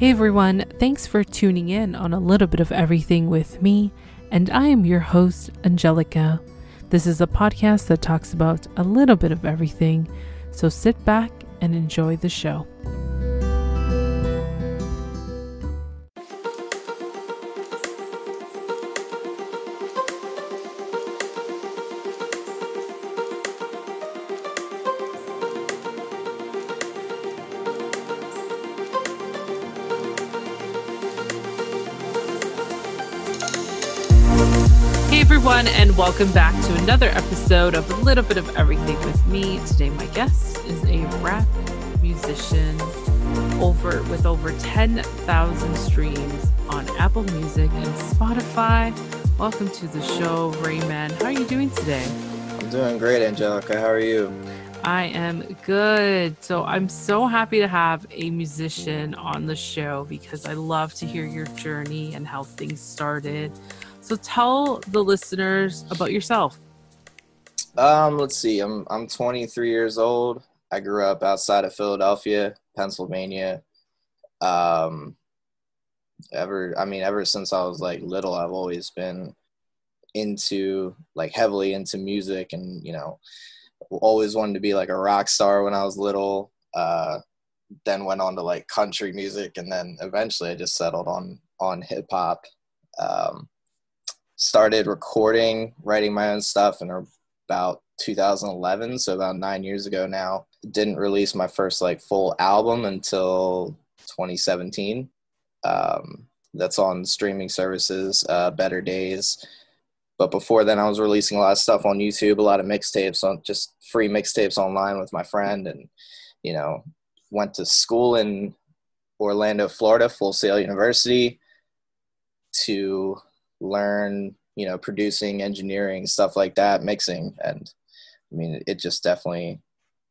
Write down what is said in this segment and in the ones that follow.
Hey everyone, thanks for tuning in on a little bit of everything with me, and I am your host, Angelica. This is a podcast that talks about a little bit of everything, so sit back and enjoy the show. Welcome back to another episode of A Little Bit of Everything with me. Today, my guest is a rap musician over with over 10,000 streams on Apple Music and Spotify. Welcome to the show, Raynman. How are you doing today? I'm doing great, Angelica. How are you? I am good. So I'm so happy to have a musician on the show because I love to hear your journey and how things started. So tell the listeners about yourself. Um, let's see. I'm I'm 23 years old. I grew up outside of Philadelphia, Pennsylvania. Um, ever I mean, ever since I was like little, I've always been into like heavily into music, and you know, always wanted to be like a rock star when I was little. Uh, then went on to like country music, and then eventually I just settled on on hip hop. Um, started recording, writing my own stuff in about 2011, so about nine years ago now. Didn't release my first like full album until 2017. Um, that's on streaming services, uh, Better Days. But before then, I was releasing a lot of stuff on YouTube, a lot of mixtapes on just free mixtapes online with my friend, and you know, went to school in Orlando, Florida, Full Sail University to learn you know producing engineering stuff like that mixing. And i mean it just definitely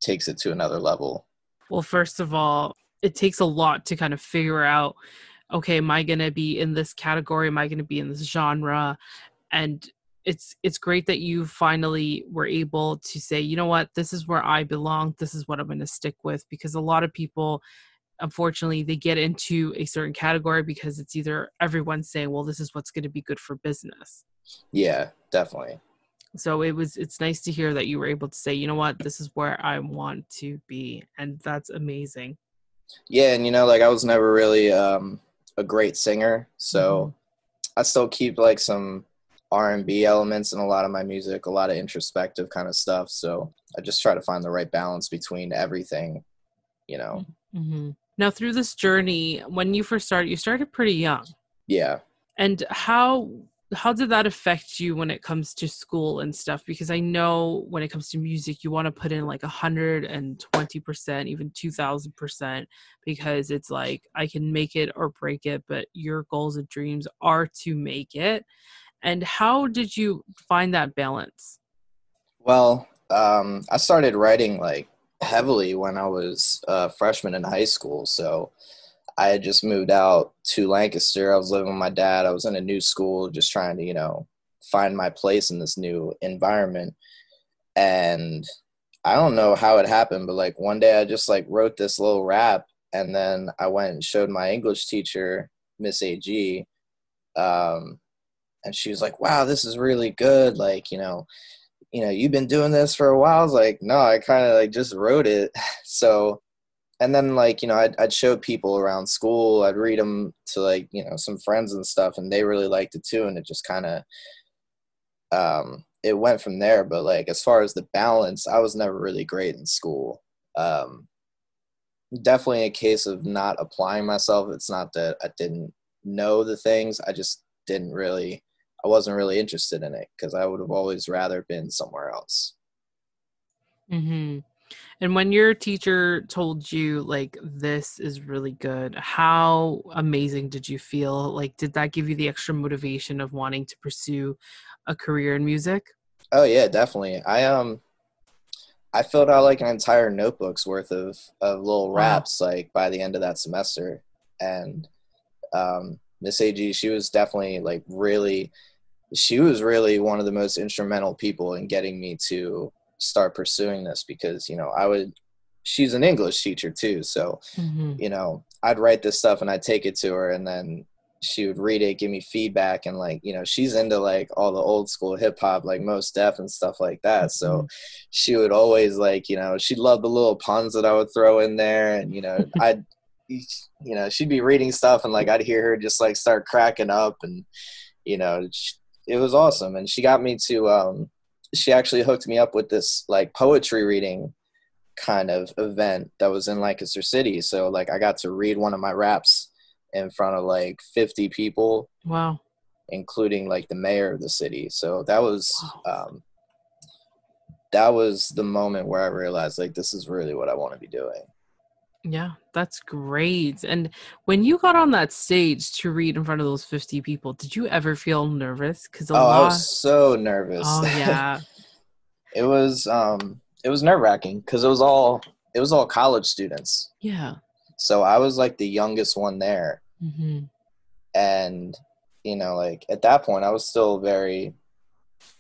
takes it to another level. Well first of all it takes a lot to kind of figure out okay am i going to be in this category? Am i going to be in this genre? And it's it's great that you finally were able to say you know what? This is where i belong. This is what i'm going to stick with. Because a lot of people unfortunately they get into a certain category because it's either everyone's saying well this is what's going to be good for business. Yeah definitely. So it was it's nice to hear that you were able to say you know what? This is where i want to be and that's amazing. Yeah and you know like i was never really um a great singer so mm-hmm. i still keep like some r&b elements in a lot of my music a lot of introspective kind of stuff so i just try to find the right balance between everything you know? Mm-hmm. Now, through this journey, when you first started, you started pretty young. Yeah. And how how did that affect you when it comes to school and stuff? Because I know when it comes to music, you want to put in like a hundred and twenty percent, even two thousand percent, because it's like I can make it or break it, but your goals and dreams are to make it. And how did you find that balance? Well, um, I started writing like heavily when I was a freshman in high school. So I had just moved out to Lancaster. I was living with my dad. I was in a new school, just trying to, you know, find my place in this new environment. And I don't know how it happened, but like one day I just like wrote this little rap and then I went and showed my English teacher, Miss AG. Um, and she was like, wow, this is really good. Like, you know, you know, you've been doing this for a while. I was like, no, I kind of like just wrote it. So, and then like, you know, I'd, I'd show people around school, I'd read them to like, you know, some friends and stuff and they really liked it too. And it just kind of, um, it went from there. But like, as far as the balance, I was never really great in school. Um, definitely a case of not applying myself. It's not that I didn't know the things. I just didn't really I wasn't really interested in it because I would have always rather been somewhere else. Mm-hmm. And when your teacher told you like this is really good, how amazing did you feel? Like, did that give you the extra motivation of wanting to pursue a career in music? Oh yeah, definitely. I um, I filled out like an entire notebook's worth of of little raps wow. like by the end of that semester, and um, Miss AG, she was definitely like really she was really one of the most instrumental people in getting me to start pursuing this because you know I would she's an English teacher too so mm-hmm. you know I'd write this stuff and I'd take it to her and then she would read it, give me feedback, and like you know, she's into like all the old school hip hop, like Mos Def and stuff like that. So mm-hmm. she would always like you know, she loved the little puns that I would throw in there, and you know, I'd you know, she'd be reading stuff and like I'd hear her just like start cracking up, and you know, it was awesome. And she got me to, um, she actually hooked me up with this like poetry reading kind of event that was in Lancaster City. So like I got to read one of my raps in front of like 50 people. Wow. Including like the mayor of the city. So that was wow. um that was the moment where I realized like this is really what I want to be doing. Yeah, that's great. And when you got on that stage to read in front of those 50 people, did you ever feel nervous? Cuz Oh, lot... I was so nervous. Oh yeah. it was um it was nerve wracking because it was all it was all college students. Yeah. So I was like the youngest one there, mm-hmm. and you know, like at that point, I was still very,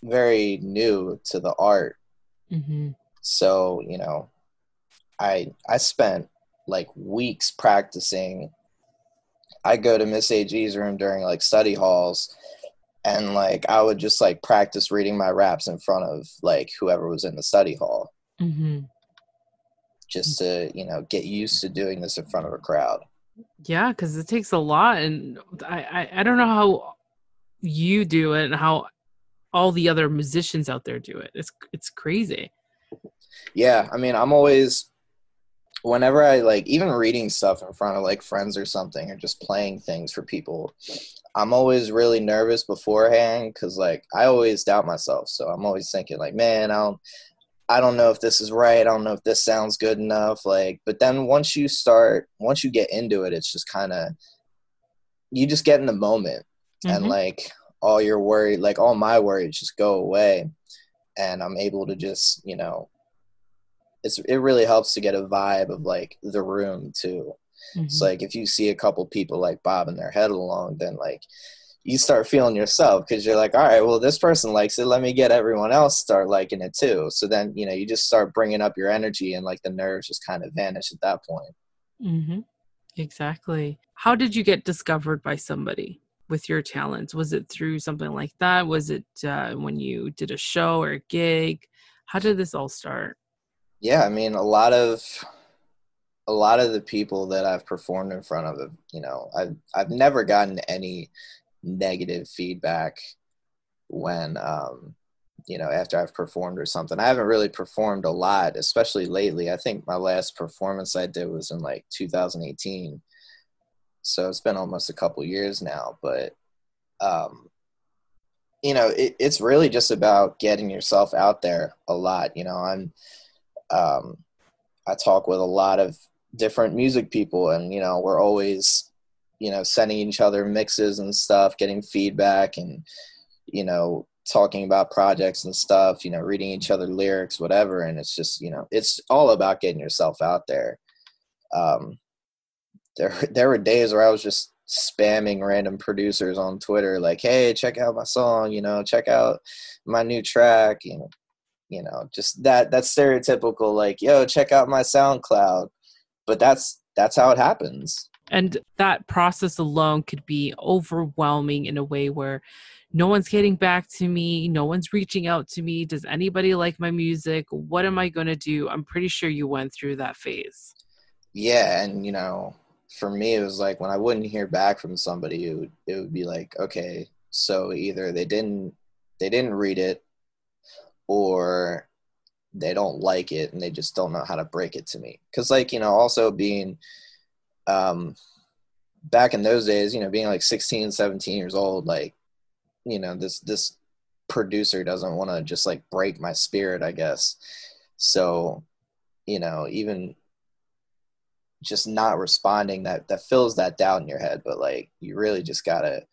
very new to the art. Mm-hmm. So you know, I I spent like weeks practicing. I go to Miss AG's room during like study halls and like I would just like practice reading my raps in front of like whoever was in the study hall, mm-hmm. just to you know get used to doing this in front of a crowd. Yeah, because it takes a lot, and I, I I don't know how you do it and how all the other musicians out there do it. It's it's crazy. Yeah, I mean, I'm always whenever I like even reading stuff in front of like friends or something or just playing things for people, I'm always really nervous beforehand because like I always doubt myself. So I'm always thinking like, man, I don't I don't know if this is right. I don't know if this sounds good enough. Like, but then once you start, once you get into it, it's just kind of you just get in the moment mm-hmm. and like all your worry, like all my worries just go away. And I'm able to just, you know, it's it really helps to get a vibe of like the room too. Mm-hmm. It's like if you see a couple people like bobbing their head along, then like you start feeling yourself because you're like, all right, well, this person likes it. Let me get everyone else start liking it too. So then, you know, you just start bringing up your energy and like the nerves just kind of vanish at that point. Mm-hmm. Exactly. How did you get discovered by somebody with your talents? Was it through something like that? Was it uh, when you did a show or a gig? How did this all start? Yeah, I mean, a lot of a lot of the people that I've performed in front of, you know, I've I've never gotten any negative feedback when um, you know after I've performed or something. I haven't really performed a lot, especially lately. I think my last performance I did was in like 2018, so it's been almost a couple years now. But um, you know, it, it's really just about getting yourself out there a lot. You know, I'm um, I talk with a lot of different music people and you know we're always you know sending each other mixes and stuff getting feedback and you know talking about projects and stuff you know reading each other lyrics whatever. And it's just you know it's all about getting yourself out there. Um there there were days where i was just spamming random producers on twitter like hey check out my song you know check out my new track you know you know just that that stereotypical like yo check out my soundcloud. But that's that's how it happens. And that process alone could be overwhelming in a way where no one's getting back to me no one's reaching out to me. Does anybody like my music? What am i going to do? I'm pretty sure you went through that phase. Yeah and you know for me it was like when i wouldn't hear back from somebody it would, it would be like okay so either they didn't they didn't read it or they don't like it and they just don't know how to break it to me. Because like you know also being um back in those days you know being like 16 17 years old like you know this this producer doesn't want to just like break my spirit i guess. So you know even just not responding that that fills that doubt in your head but like you really just gotta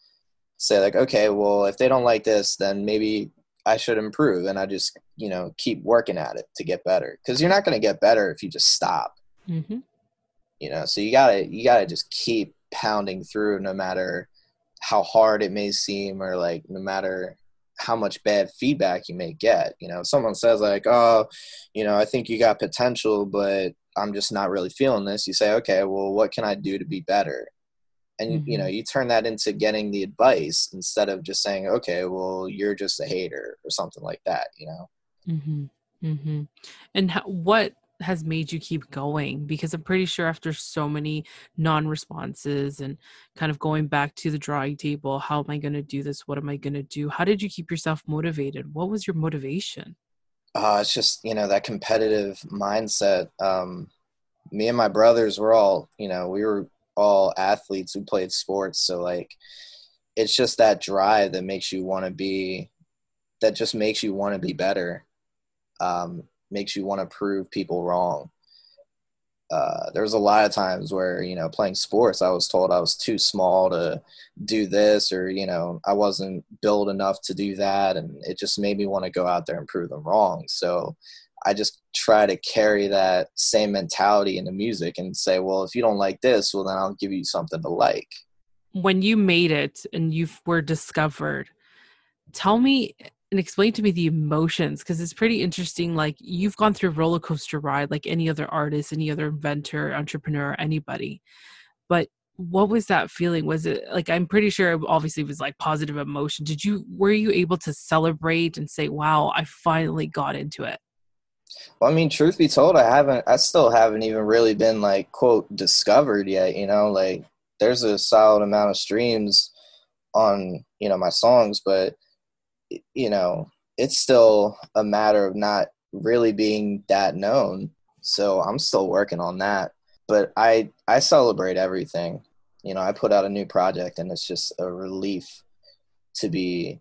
say like okay well if they don't like this then maybe I should improve and I just, you know, keep working at it to get better. Cause you're not going to get better if you just stop. Mm-hmm. You know, so you gotta, you gotta just keep pounding through no matter how hard it may seem or like no matter how much bad feedback you may get. You know, someone says like, oh, you know, I think you got potential, but I'm just not really feeling this, you say, okay, well, what can I do to be better? And mm-hmm. you know, you turn that into getting the advice instead of just saying, okay, well, you're just a hater or something like that, you know. Mm-hmm. Mm-hmm. And how, what has made you keep going? Because I'm pretty sure after so many non-responses and kind of going back to the drawing table, how am I going to do this? What am I going to do? How did you keep yourself motivated? What was your motivation? Uh, it's just you know that competitive mindset. Um, me and my brothers were all you know we were all athletes who played sports, so like it's just that drive that makes you want to be that just makes you want to be better um, makes you want to prove people wrong. Uh, was a lot of times where you know playing sports i was told i was too small to do this or you know i wasn't built enough to do that and it just made me want to go out there and prove them wrong. So i just try to carry that same mentality into music and say well if you don't like this well then i'll give you something to like. When you made it and you were discovered tell me and explain to me the emotions because it's pretty interesting like you've gone through a roller coaster ride like any other artist any other inventor entrepreneur anybody but what was that feeling? Was it like i'm pretty sure obviously was like positive emotion. Did you were you able to celebrate and say wow i finally got into it well i mean truth be told i haven't i still haven't even really been like quote discovered yet you know like there's a solid amount of streams on you know my songs but you know, it's still a matter of not really being that known. So I'm still working on that. But I I celebrate everything. You know, I put out a new project and it's just a relief to be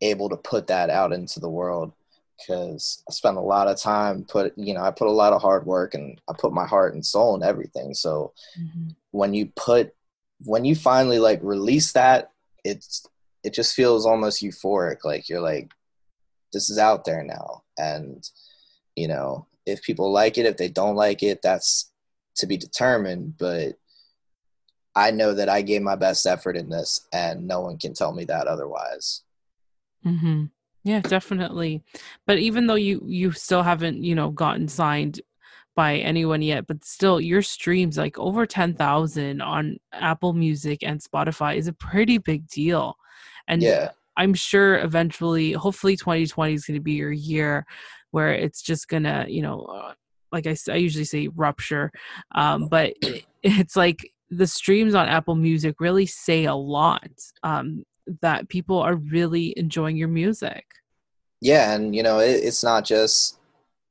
able to put that out into the world because I spent a lot of time put you know I put a lot of hard work and I put my heart and soul in everything. So mm-hmm. when you put when you finally like release that, it's it just feels almost euphoric like you're like this is out there now. And you know if people like it if they don't like it that's to be determined. But i know that i gave my best effort in this and no one can tell me that otherwise. Mhm yeah definitely. But even though you you still haven't you know gotten signed by anyone yet but still your streams like over 10,000 on Apple Music and Spotify is a pretty big deal and yeah. I'm sure eventually, hopefully 2020 is going to be your year where it's just going to, you know, uh, like I, I usually say rupture. Um, but it's like the streams on Apple Music really say a lot um, that people are really enjoying your music. Yeah. And, you know, it, it's not just,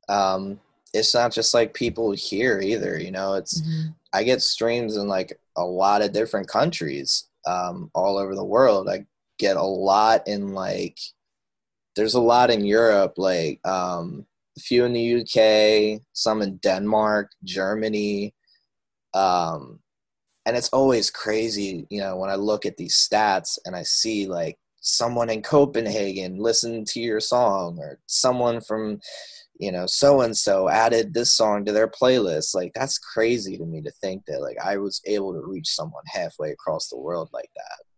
um, it's not just like people here either, you know, it's, mm-hmm. I get streams in like a lot of different countries um, all over the world. I get a lot in like there's a lot in Europe, like um, a few in the UK, some in Denmark, Germany, um, and it's always crazy, you know, when I look at these stats and I see like someone in Copenhagen listened to your song, or someone from, you know, so and so added this song to their playlist. Like that's crazy to me to think that like I was able to reach someone halfway across the world like that.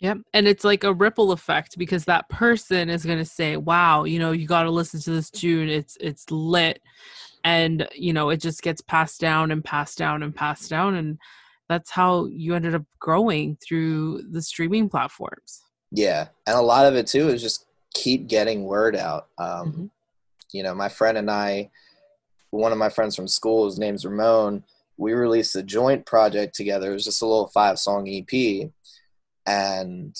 Yep. And it's like a ripple effect because that person is going to say, "Wow, you know, you got to listen to this tune. It's it's lit." And, you know, it just gets passed down and passed down and passed down and that's how you ended up growing through the streaming platforms. Yeah. And a lot of it too is just keep getting word out. Um, mm-hmm. you know, my friend and I one of my friends from school, his name's Ramon, we released a joint project together. It was just a little five song EP and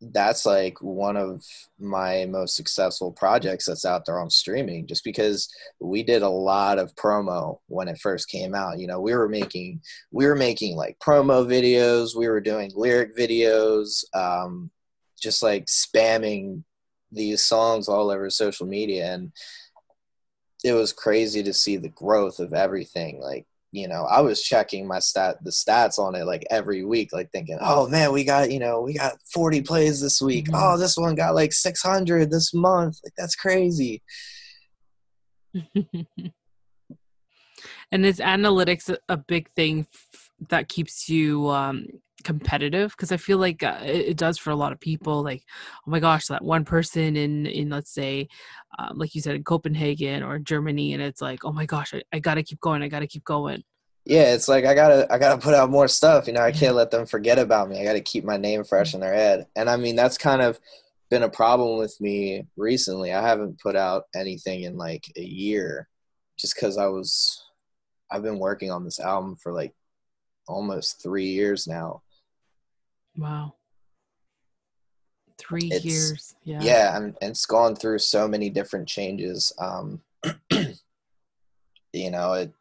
that's like one of my most successful projects that's out there on streaming just because we did a lot of promo when it first came out. You know we were making we were making like promo videos we were doing lyric videos um, just like spamming these songs all over social media. And it was crazy to see the growth of everything like you know, I was checking my stat the stats on it like every week, like thinking, oh man, we got you know we got 40 plays this week. Mm-hmm. Oh, this one got like 600 this month. Like that's crazy. and is analytics a big thing f- that keeps you um, competitive because i feel like uh, it, it, does for a lot of people like oh my gosh that one person in in let's say um, like you said in copenhagen or germany and it's like oh my gosh i, I gotta keep going i gotta keep going. Yeah it's like i gotta i gotta put out more stuff you know i can't let them forget about me i gotta keep my name fresh in their head. And i mean that's kind of been a problem with me recently i haven't put out anything in like a year just because i was i've been working on this album for like almost three years now Wow. Three it's, years. Yeah. Yeah, and, and it's gone through so many different changes. Um, you know, it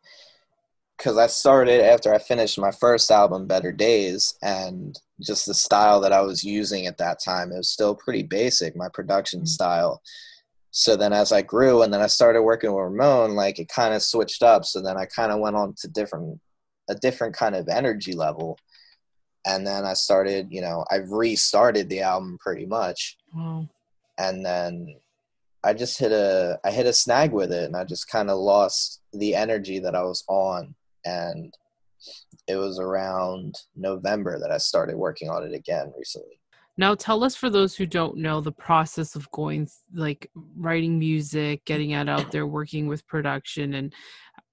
because I started after I finished my first album, Better Days, and just the style that I was using at that time, it was still pretty basic, my production mm-hmm. style. So then as I grew and then I started working with Ramon, like it kind of switched up. So then I kind of went on to different, a different kind of energy level and then I started, you know, I restarted the album pretty much. Wow. And then I just hit a I hit a snag with it and I just kind of lost the energy that I was on and it was around November that I started working on it again recently. Now tell us for those who don't know the process of going like writing music, getting it out there, working with production and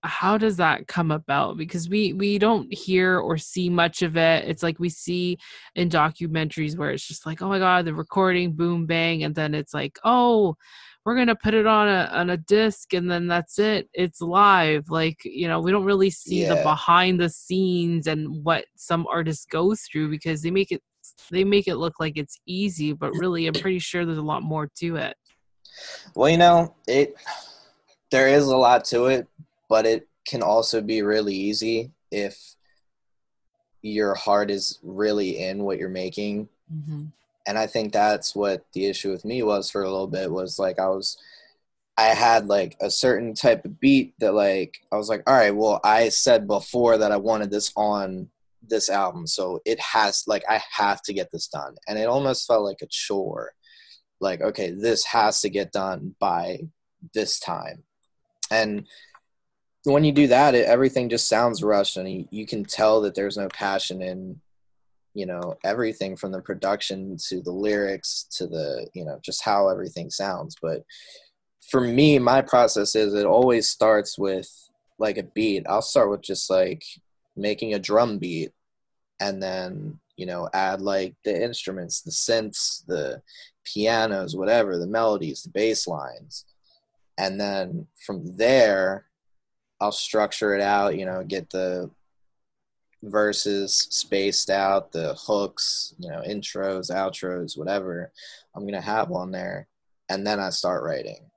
how does that come about? Because we we don't hear or see much of it. It's like we see in documentaries where it's just like oh my god the recording boom bang and then it's like oh we're gonna put it on a on a disc and then that's it. It's live. Like you know we don't really see yeah. the behind the scenes and what some artists go through because they make it they make it look like it's easy but really i'm pretty sure there's a lot more to it. Well you know it there is a lot to it but it can also be really easy if your heart is really in what you're making. Mm-hmm. And I think that's what the issue with me was for a little bit was like I was I had like a certain type of beat that like I was like, all right, well, I said before that I wanted this on this album, so it has like I have to get this done. And it almost felt like a chore. Like, okay, this has to get done by this time. And when you do that, it, everything just sounds rushed, and you, you can tell that there's no passion in, you know, everything from the production to the lyrics to the, you know, just how everything sounds. But for me, my process is it always starts with like a beat. I'll start with just like making a drum beat, and then you know add like the instruments, the synths, the pianos, whatever, the melodies, the bass lines, and then from there I'll structure it out, you know, get the verses spaced out, the hooks, you know, intros, outros, whatever I'm gonna have on there, and then I start writing.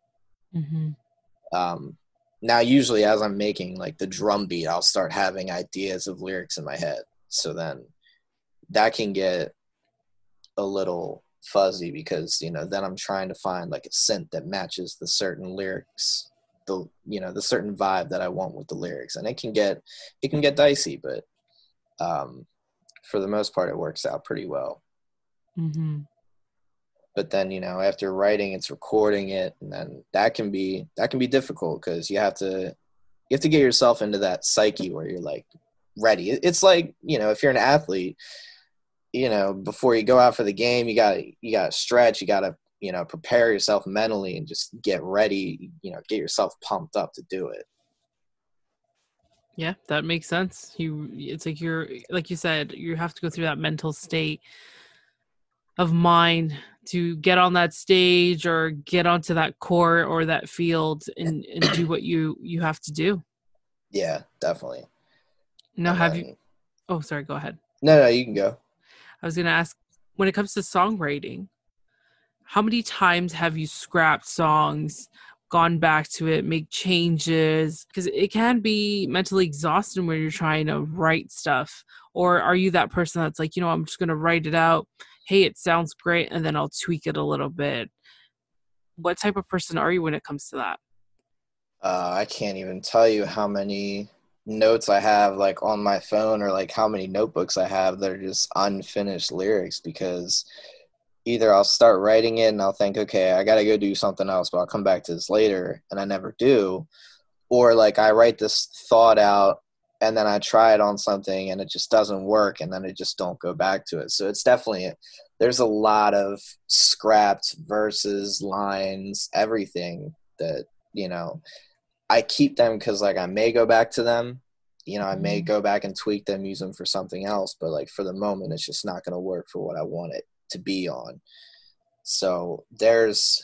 Mm-hmm. Um, now, usually, as I'm making like the drum beat, I'll start having ideas of lyrics in my head. So then that can get a little fuzzy because you know then I'm trying to find like a synth that matches the certain lyrics the you know the certain vibe that I want with the lyrics, and it can get it can get dicey, but um, for the most part, it works out pretty well. Mm-hmm. But then you know after writing, it's recording it, and then that can be that can be difficult because you have to you have to get yourself into that psyche where you're like ready. It's like you know if you're an athlete you know before you go out for the game you got you got to stretch you got to you know prepare yourself mentally and just get ready you know get yourself pumped up to do it. Yeah that makes sense. You it's like you're like you said you have to go through that mental state of mind to get on that stage or get onto that court or that field and, and do what you you have to do. Yeah definitely. Now have you um, oh sorry go ahead. No no you can go. I was gonna ask when it comes to songwriting how many times have you scrapped songs gone back to it make changes? Because it can be mentally exhausting when you're trying to write stuff. Or are you that person that's like you know i'm just going to write it out. Hey it sounds great and then i'll tweak it a little bit. What type of person are you when it comes to that? Uh, i can't even tell you how many notes i have like on my phone or like how many notebooks i have that are just unfinished lyrics because either I'll start writing it and I'll think, okay, I got to go do something else, but I'll come back to this later, and I never do. Or like I write this thought out and then I try it on something and it just doesn't work and then I just don't go back to it. So it's definitely there's a lot of scrapped verses, lines, everything that, you know, I keep them cuz like I may go back to them. You know, I may Mhm. go back and tweak them, use them for something else, but like for the moment it's just not going to work for what I want it to be on. So there's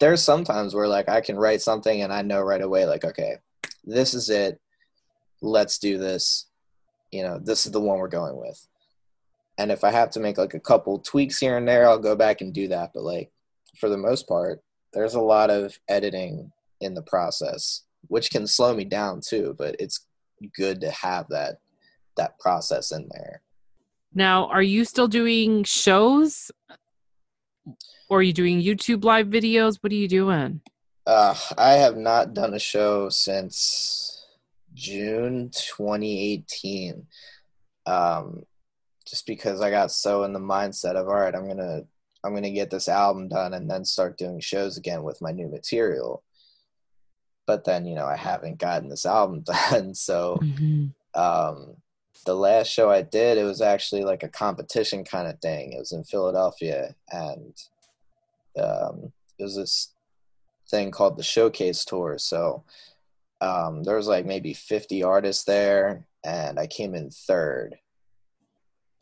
there's sometimes where like I can write something and I know right away like okay, this is it. Let's do this. You know this is the one we're going with. And if i have to make like a couple tweaks here and there i'll go back and do that. But like for the most part there's a lot of editing in the process which can slow me down too but it's good to have that that process in there Now, are you still doing shows? Or are you doing YouTube live videos? What are you doing? uh, i have not done a show since june 2018 um, just because i got so in the mindset of all right i'm gonna i'm gonna get this album done and then start doing shows again with my new material but then you know i haven't gotten this album done so um, the last show I did, it was actually like a competition kind of thing. It was in Philadelphia, and um, it was this thing called the Showcase Tour. So um, there was like maybe 50 artists there, and I came in third.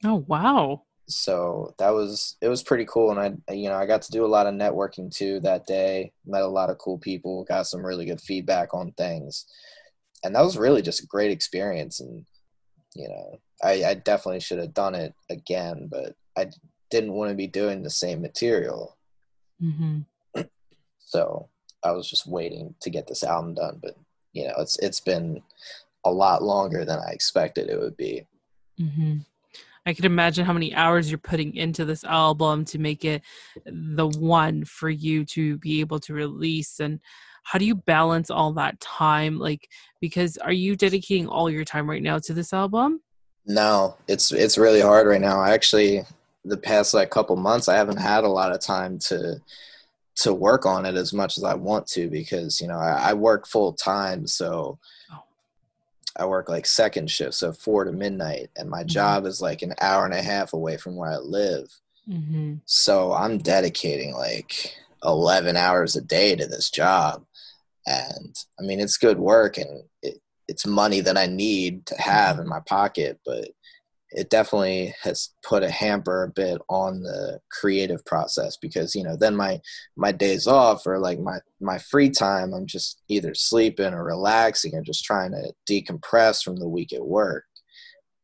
Oh wow. So that was it was pretty cool, and I you know I got to do a lot of networking too that day. Met a lot of cool people, got some really good feedback on things, and that was really just a great experience. And you know, I, I definitely should have done it again, but I didn't want to be doing the same material. hmm So I was just waiting to get this album done. But you know, it's it's been a lot longer than I expected it would be. hmm I can imagine how many hours you're putting into this album to make it the one for you to be able to release. And how do you balance all that time? Like, because are you dedicating all your time right now to this album? No, it's it's really hard right now. I actually the past like couple months I haven't had a lot of time to to work on it as much as I want to because you know I, I work full time so Oh. I work like second shift so four to midnight and my Mhm. job is like an hour and a half away from where I live Mm-hmm. so I'm dedicating like 11 hours a day to this job and I mean it's good work and it, it's money that I need to have in mm-hmm. my pocket but it definitely has put a hamper a bit on the creative process because you know then my my days off or like my my free time I'm just either sleeping or relaxing or just trying to decompress from the week at work.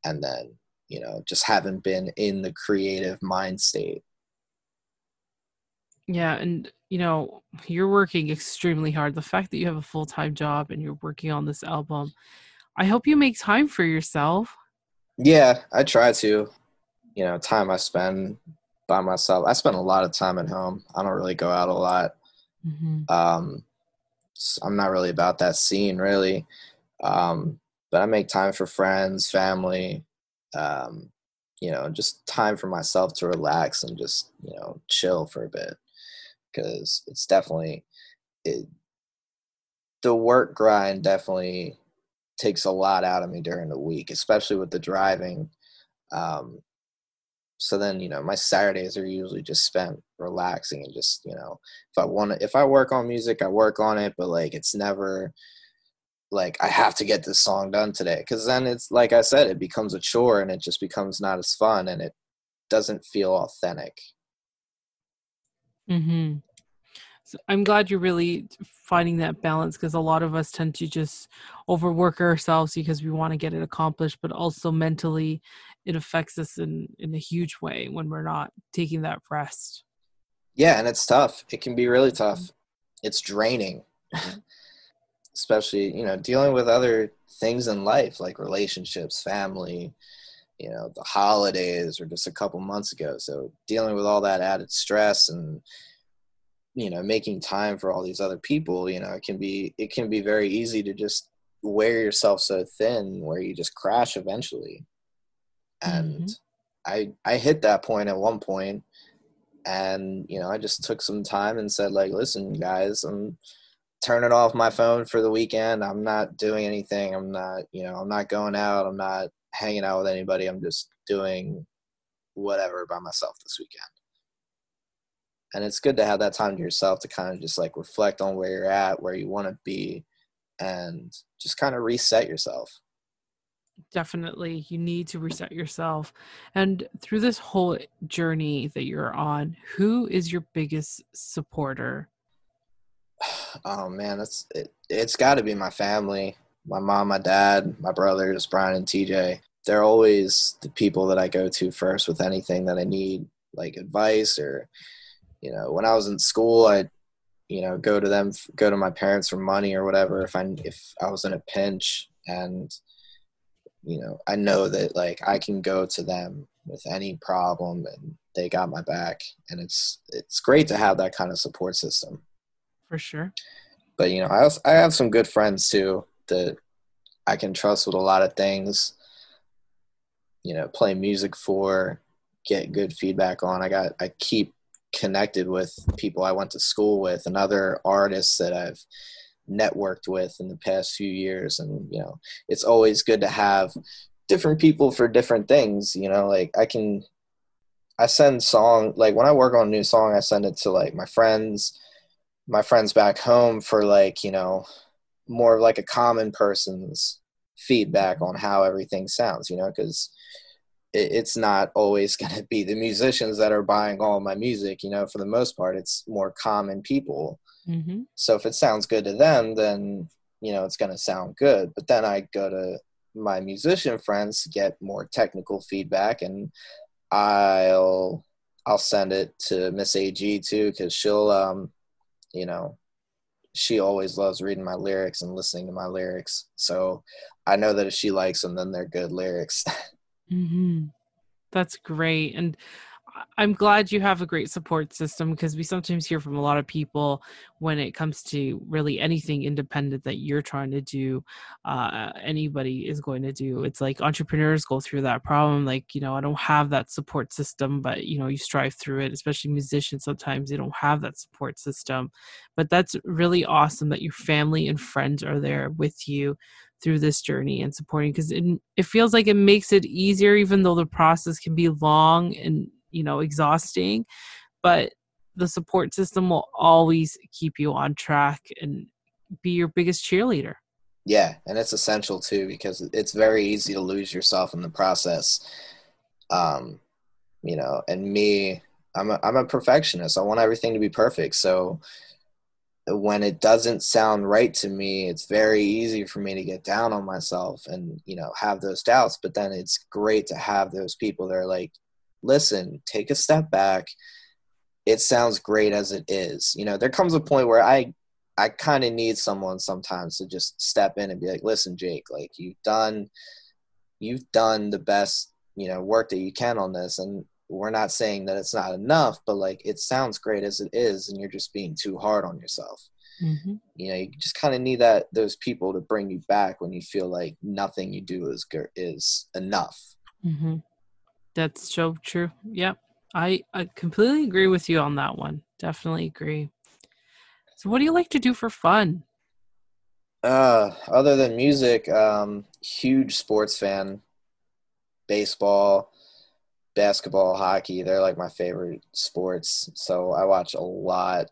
And then you know just haven't been in the creative mind state Yeah, and you know, you're working extremely hard. The fact that you have a full time job and you're working on this album, I hope you make time for yourself. Yeah, I try to. You know, time I spend by myself. I spend a lot of time at home. I don't really go out a lot. hmm Um, I'm not really about that scene, really. Um, but I make time for friends, family, um, you know, just time for myself to relax and just, you know, chill for a bit. Because it's definitely, it, the work grind definitely takes a lot out of me during the week, especially with the driving. Um, so then, you know, my Saturdays are usually just spent relaxing and just, you know, if I want to, if I work on music, I work on it, but like it's never like I have to get this song done today because then it's like I said, it becomes a chore and it just becomes not as fun and it doesn't feel authentic. hmm So I'm glad you're really finding that balance because a lot of us tend to just overwork ourselves because we want to get it accomplished, but also mentally it affects us in, in a huge way when we're not taking that rest. Yeah, and it's tough. It can be really tough. Mm-hmm. It's draining. Mm-hmm. Especially, you know, dealing with other things in life like relationships, family, you know, the holidays or just a couple months ago. So dealing with all that added stress and you know, making time for all these other people, you know, it can be it can be very easy to just wear yourself so thin where you just crash eventually. And Mhm. I I hit that point at one point and you know i just took some time and said like listen guys i'm turning off my phone for the weekend. I'm not doing anything. I'm not, you know, I'm not going out. I'm not hanging out with anybody. I'm just doing whatever by myself this weekend. And it's good to have that time to yourself to kind of just like reflect on where you're at, where you want to be, and just kind of reset yourself. Definitely, you need to reset yourself. And through this whole journey that you're on, who is your biggest supporter? Oh man, that's it, it's got to be my family, my mom, my dad, my brothers, Brian and TJ. They're always the people that I go to first with anything that I need, like advice or, you know, when I was in school, I, you know, go to them, go to my parents for money or whatever. If I if I was in a pinch and, you know, I know that like I can go to them with any problem and they got my back, and it's it's great to have that kind of support system for sure. But you know, I also I have some good friends too that I can trust with a lot of things. You know, play music for, get good feedback on. I got I keep connected with people I went to school with and other artists that I've networked with in the past few years. And you know it's always good to have different people for different things you know like i can i send song like when i work on a new song i send it to like my friends my friends back home for like you know more like a common person's feedback on how everything sounds you know because it's not always going to be the musicians that are buying all my music you know for the most part it's more common people mm-hmm. so if it sounds good to them then you know it's going to sound good but then i go to my musician friends to get more technical feedback and i'll i'll send it to miss ag too because she'll um you know, she always loves reading my lyrics and listening to my lyrics. So I know that if she likes them, then they're good lyrics. mm-hmm. That's great. And I'm glad you have a great support system because we sometimes hear from a lot of people when it comes to really anything independent that you're trying to do, uh, anybody is going to do. It's like entrepreneurs go through that problem. Like, you know, I don't have that support system, but, you know, you strive through it, especially musicians. Sometimes they don't have that support system. But that's really awesome that your family and friends are there with you through this journey and supporting because it, it feels like it makes it easier even though the process can be long and you know exhausting but the support system will always keep you on track and be your biggest cheerleader. Yeah and it's essential too because it's very easy to lose yourself in the process. Um you know and me i'm a, I'm a perfectionist. I want everything to be perfect. So when it doesn't sound right to me it's very easy for me to get down on myself and you know have those doubts. But then it's great to have those people that are like listen, take a step back. It sounds great as it is. You know, there comes a point where I I kind of need someone sometimes to just step in and be like, "Listen, Jake, like you've done you've done the best, you know, work that you can on this and we're not saying that it's not enough, but like it sounds great as it is and you're just being too hard on yourself." Mm-hmm. You know, you just kind of need that those people to bring you back when you feel like nothing you do is is enough. Mm-hmm. That's so true. Yep. I, I completely agree with you on that one. Definitely agree. So what do you like to do for fun? Uh, other than music, um, huge sports fan. Baseball, basketball, hockey, they're like my favorite sports. So I watch a lot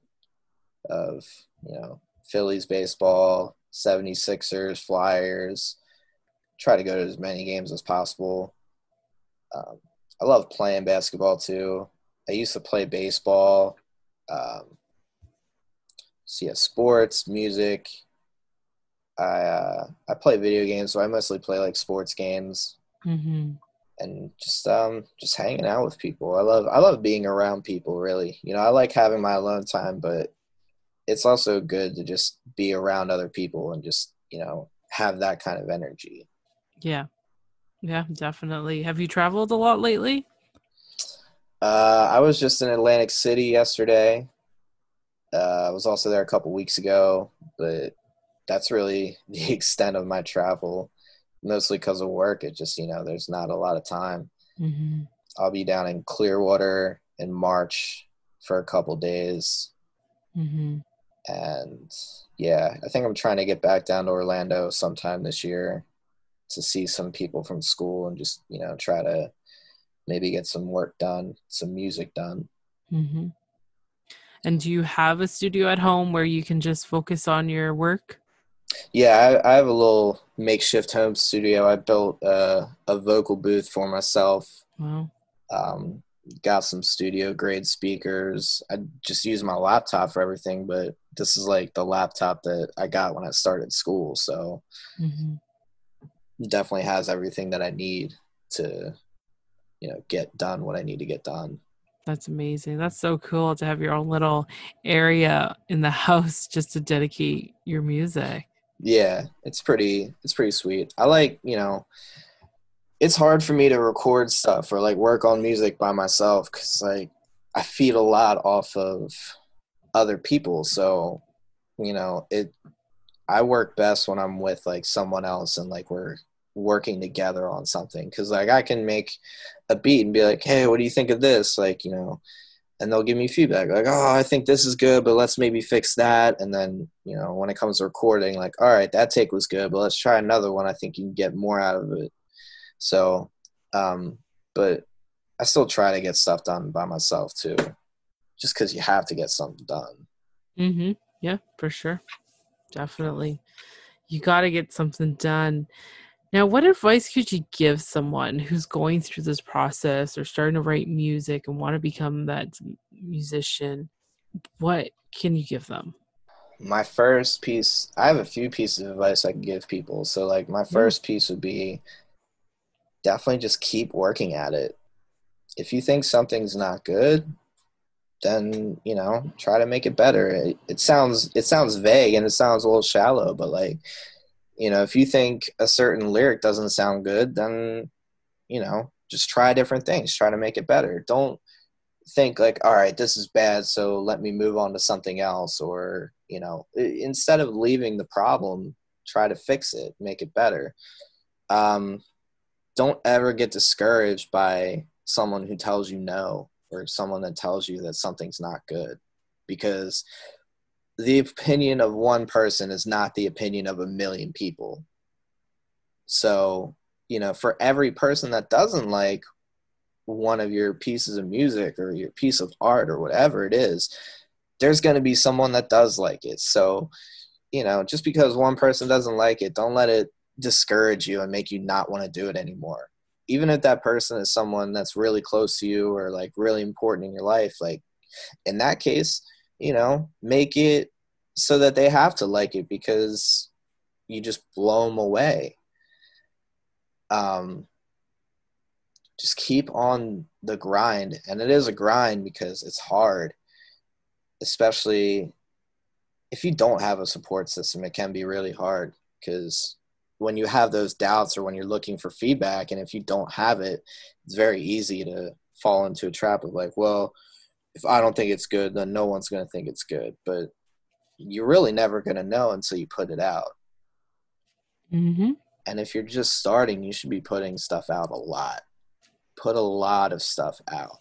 of, you know, Phillies baseball, 76ers, Flyers. Try to go to as many games as possible. Um, I love playing basketball too. I used to play baseball. Um, so yeah, sports, music. I uh, I play video games, so I mostly play like sports games, mm-hmm. and just um just hanging out with people. I love I love being around people. Really, you know, I like having my alone time, but it's also good to just be around other people and just you know have that kind of energy. Yeah, yeah, definitely. Have you traveled a lot lately? Uh, I was just in Atlantic City yesterday. Uh, I was also there a couple weeks ago, but that's really the extent of my travel. Mostly because of work. It just you know there's not a lot of time. Mm-hmm. I'll be down in Clearwater in March for a couple days, mm-hmm. and yeah, I think I'm trying to get back down to Orlando sometime this year to see some people from school and just you know try to maybe get some work done, some music done. Mm-hmm. And do you have a studio at home where you can just focus on your work? Yeah, I, I have a little makeshift home studio. I built a, a vocal booth for myself. Wow. Um, got some studio grade speakers. I just use my laptop for everything, but this is like the laptop that I got when I started school. So mm-hmm. Definitely has everything that I need to, you know, get done what I need to get done. That's amazing. That's so cool to have your own little area in the house just to dedicate your music. Yeah, it's pretty it's pretty sweet. I like, you know, it's hard for me to record stuff or like work on music by myself cuz like I feed a lot off of other people. So, you know, it I work best when I'm with like someone else and like we're working together on something. Cuz like I can make a beat and be like, "Hey, what do you think of this?" like, you know, and they'll give me feedback like oh i think this is good but let's maybe fix that. And then you know when it comes to recording like all right that take was good but let's try another one. I think you can get more out of it. So um but i still try to get stuff done by myself too just because you have to get something done. Mm-hmm. Yeah for sure. Definitely. You got to get something done now, what advice could you give someone who's going through this process or starting to write music and want to become that musician? What can you give them? My first piece, I have a few pieces of advice I can give people. So, like, my mm. first piece would be definitely just keep working at it. If you think something's not good, then you know try to make it better. It, it sounds it sounds vague and it sounds a little shallow, but like you know if you think a certain lyric doesn't sound good then you know just try different things try to make it better. Don't think like all right this is bad so let me move on to something else or you know instead of leaving the problem try to fix it make it better. Um, don't ever get discouraged by someone who tells you no or someone that tells you that something's not good because the opinion of one person is not the opinion of a million people. So, you know, for every person that doesn't like one of your pieces of music or your piece of art or whatever it is, there's going to be someone that does like it. So, you know, just because one person doesn't like it, don't let it discourage you and make you not want to do it anymore. Even if that person is someone that's really close to you or like really important in your life, like in that case, you know, make it so that they have to like it because you just blow them away. Um, just keep on the grind, and it is a grind because it's hard, especially if you don't have a support system. It can be really hard because when you have those doubts or when you're looking for feedback, and if you don't have it, it's very easy to fall into a trap of like, well, if I don't think it's good, then no one's going to think it's good. But you're really never going to know until you put it out. Mm-hmm. And if you're just starting, you should be putting stuff out a lot. Put a lot of stuff out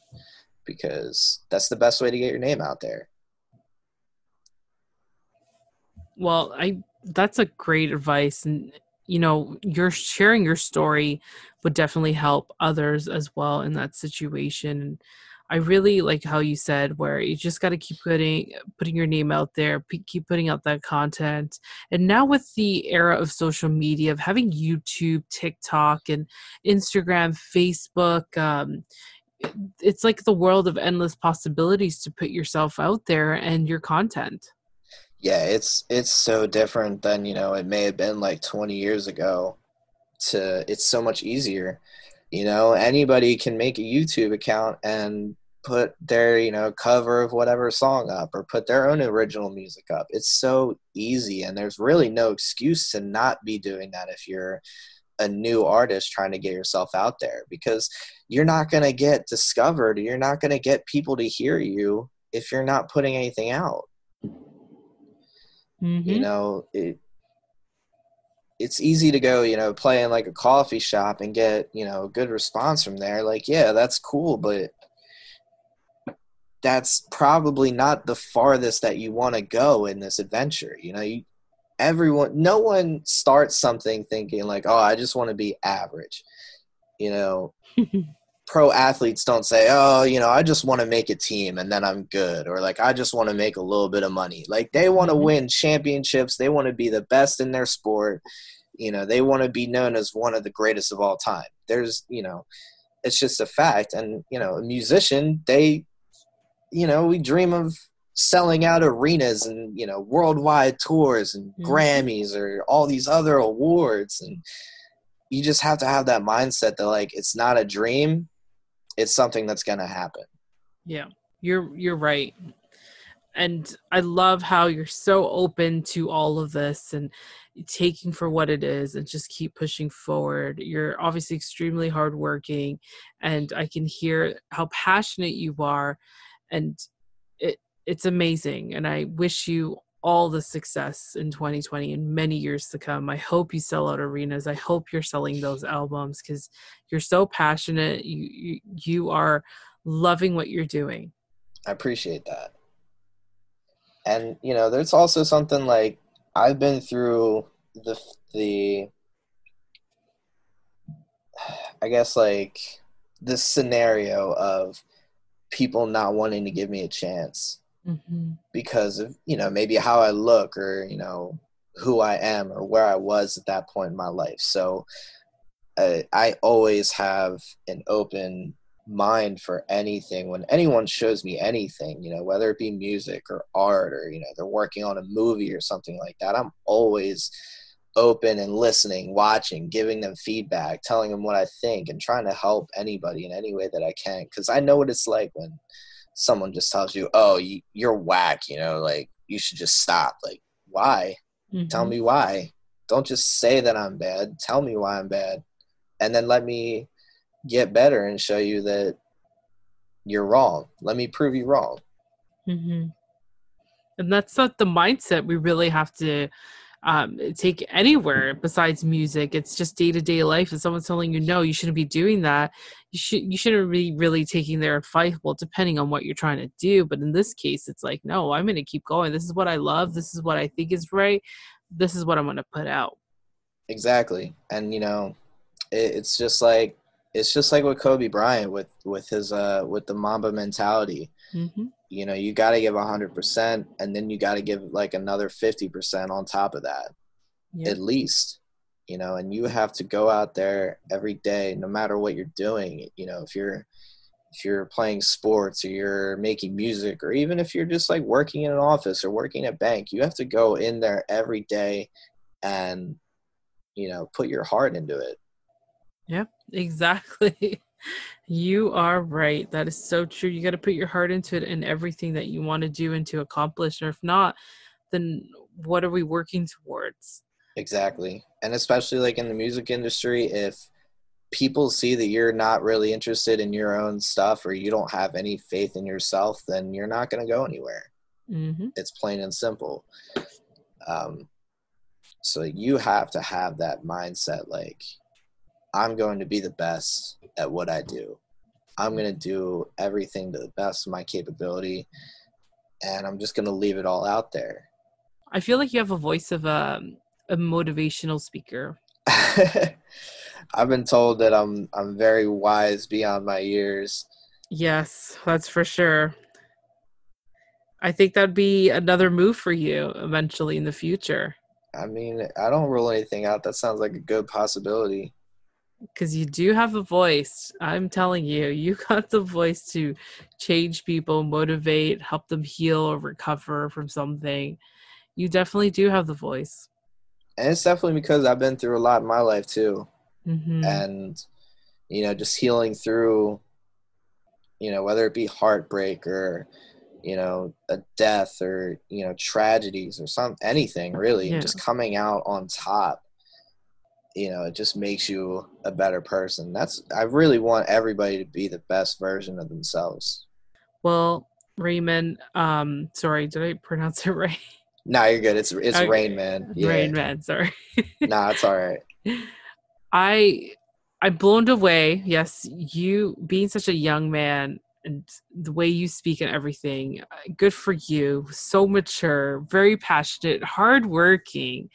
because that's the best way to get your name out there. Well, I that's a great advice and you know, you're sharing your story would definitely help others as well in that situation. I really like how you said where you just got to keep putting putting your name out there, p- keep putting out that content. And now with the era of social media, of having YouTube, TikTok, and Instagram, Facebook, um, it's like the world of endless possibilities to put yourself out there and your content. Yeah, it's it's so different than you know it may have been like 20 years ago. To it's so much easier you know anybody can make a youtube account and put their you know cover of whatever song up or put their own original music up. It's so easy and there's really no excuse to not be doing that if you're a new artist trying to get yourself out there because you're not going to get discovered. You're not going to get people to hear you if you're not putting anything out. Mm-hmm. you know it, it's easy to go, you know, play in like a coffee shop and get, you know, a good response from there. Like, yeah, that's cool, but that's probably not the farthest that you want to go in this adventure. You know, you everyone no one starts something thinking like, "Oh, I just want to be average." You know, pro athletes don't say, "Oh, you know, I just want to make a team and then I'm good," or like, "I just want to make a little bit of money." Like they want to mm-hmm. win championships. They want to be the best in their sport. You know, they want to be known as one of the greatest of all time. There's, you know, it's just a fact. And you know, a musician, they, you know, we dream of selling out arenas and you know worldwide tours and mm-hmm. Grammys or all these other awards and you just have to have that mindset that like it's not a dream it's something that's going to happen. Yeah. You're you're right. And I love how you're so open to all of this and taking for what it is and just keep pushing forward. You're obviously extremely hardworking and I can hear how passionate you are and it it's amazing and I wish you all the success in 2020 and many years to come. I hope you sell out arenas. I hope you're selling those albums because you're so passionate. You, you you are loving what you're doing. I appreciate that. And you know, there's also something like I've been through the the I guess like this scenario of people not wanting to give me a chance mm-hmm. because of you know maybe how I look or you know who I am or where I was at that point in my life. So uh, I always have an open mind for anything when anyone shows me anything you know whether it be music or art or you know they're working on a movie or something like that i'm always open and listening watching giving them feedback telling them what i think and trying to help anybody in any way that i can because i know what it's like when someone just tells you, "Oh, you, you're whack," you know, like you should just stop. Like, why? Mm-hmm. Tell me why. Don't just say that I'm bad. Tell me why I'm bad, and then let me get better and show you that you're wrong. Let me prove you wrong. Mm-hmm. And that's not the mindset we really have to um, take anywhere besides music. It's just day to day life. If someone's telling you no, you shouldn't be doing that. You should you shouldn't be really taking their advice. Well, depending on what you're trying to do, but in this case, it's like no, I'm going to keep going. This is what I love. This is what I think is right. This is what I'm going to put out. Exactly, and you know, it, it's just like it's just like with Kobe Bryant with with his uh with the Mamba mentality. Mm-hmm you know you got to give 100% and then you got to give like another 50% on top of that yep. at least you know and you have to go out there every day no matter what you're doing you know if you're if you're playing sports or you're making music or even if you're just like working in an office or working at a bank you have to go in there every day and you know put your heart into it yep exactly You are right. That is so true. You got to put your heart into it and everything that you want to do and to accomplish. Or if not, then what are we working towards? Exactly. And especially like in the music industry, if people see that you're not really interested in your own stuff or you don't have any faith in yourself, then you're not going to go anywhere. Mm-hmm. It's plain and simple. Um, so you have to have that mindset like, I'm going to be the best at what I do. I'm going to do everything to the best of my capability and I'm just going to leave it all out there. I feel like you have a voice of a, a motivational speaker. I've been told that I'm I'm very wise beyond my years. Yes, that's for sure. I think that'd be another move for you eventually in the future. I mean, I don't rule anything out. That sounds like a good possibility because you do have a voice. I'm telling you, you got the voice to change people, motivate, help them heal or recover from something. You definitely do have the voice. And it's definitely because I've been through a lot in my life too. Mm-hmm. And, you know, just healing through, you know, whether it be heartbreak or, you know, a death or, you know, tragedies or some anything really, yeah. just coming out on top you know it just makes you a better person that's i really want everybody to be the best version of themselves well raymond um sorry did i pronounce it right no you're good it's it's okay. Raynman yeah. Raynman sorry no nah, it's all right i i'm blown away yes you being such a young man and the way you speak and everything. uh, Good for you. So mature, very passionate, hardworking.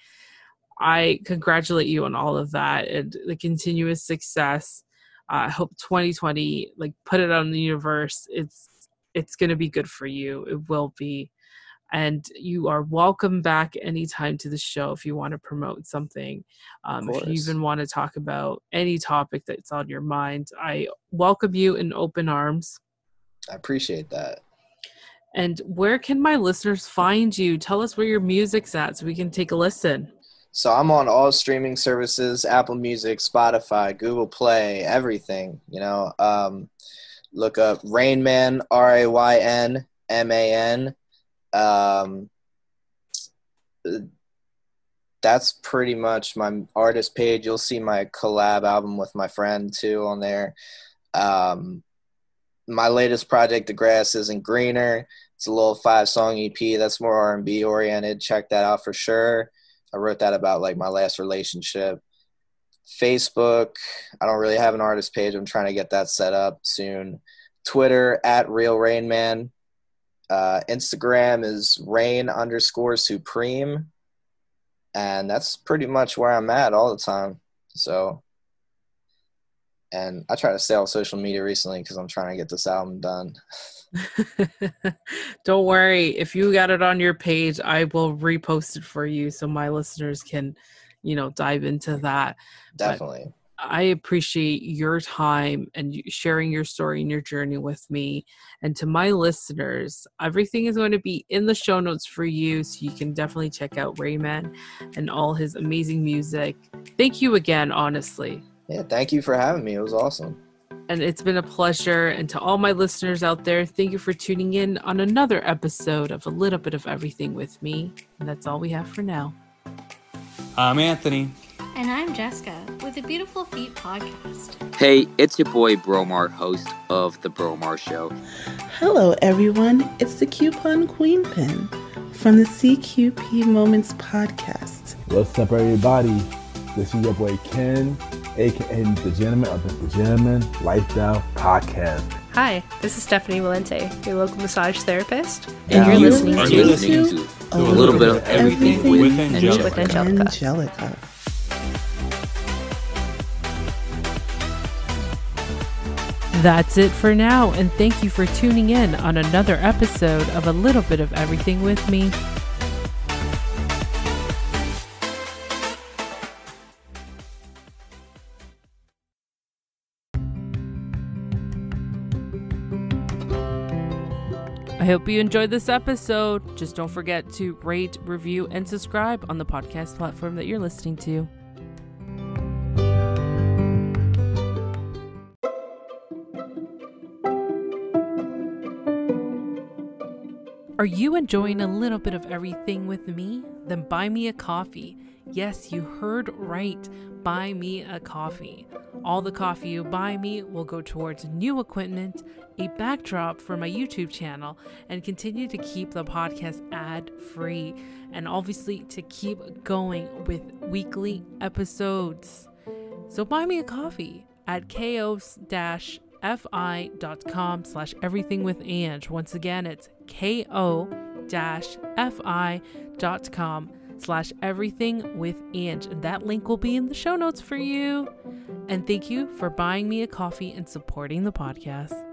I congratulate you on all of that and the continuous success. Uh, I hope 2020, like, put it on the universe. It's it's going to be good for you. It will be. And you are welcome back anytime to the show if you want to promote something. Um, if you even want to talk about any topic that's on your mind, I welcome you in open arms. I appreciate that. And where can my listeners find you? Tell us where your music's at so we can take a listen. So I'm on all streaming services: Apple Music, Spotify, Google Play, everything. You know, um, look up Raynman, R A Y N M A N. Um, that's pretty much my artist page. You'll see my collab album with my friend too on there. Um, my latest project, The Grass Isn't Greener. It's a little five song EP that's more R&B oriented. Check that out for sure. I wrote that about like my last relationship. Facebook, I don't really have an artist page. I'm trying to get that set up soon. Twitter at Real Raynman. Uh, Instagram is Rain underscore Supreme, and that's pretty much where I'm at all the time. So, and I try to stay on social media recently because I'm trying to get this album done. Don't worry. If you got it on your page, I will repost it for you so my listeners can, you know, dive into that. Definitely. I appreciate your time and sharing your story and your journey with me. And to my listeners, everything is going to be in the show notes for you. So you can definitely check out Raynman and all his amazing music. Thank you again, honestly. Yeah, thank you for having me. It was awesome. And it's been a pleasure. And to all my listeners out there, thank you for tuning in on another episode of A Little Bit of Everything with me. And that's all we have for now. I'm Anthony. And I'm Jessica with the Beautiful Feet podcast. Hey, it's your boy Bromar, host of The Bromar Show. Hello, everyone. It's the Coupon Queen Pin from the CQP Moments podcast. What's up, everybody? This is your boy Ken, aka the Gentleman of the Gentleman Lifestyle Podcast. Hi, this is Stephanie Valente, your local massage therapist, and And you're you listening are to listening to A a little bit of everything, Everything with, with Angelica. with Angelica. Angelica. That's it for now, and thank you for tuning in on another episode of A Little Bit of Everything with me. Hope you enjoyed this episode. Just don't forget to rate, review, and subscribe on the podcast platform that you're listening to. Are you enjoying a little bit of everything with me? Then buy me a coffee. Yes, you heard right. Buy me a coffee. All the coffee you buy me will go towards new equipment, a backdrop for my YouTube channel, and continue to keep the podcast ad free. And obviously, to keep going with weekly episodes. So buy me a coffee at ko-fi.com slash everything with Ange. Once again, it's ko-fi.com slash everything with Ange. And that link will be in the show notes for you. And thank you for buying me a coffee and supporting the podcast.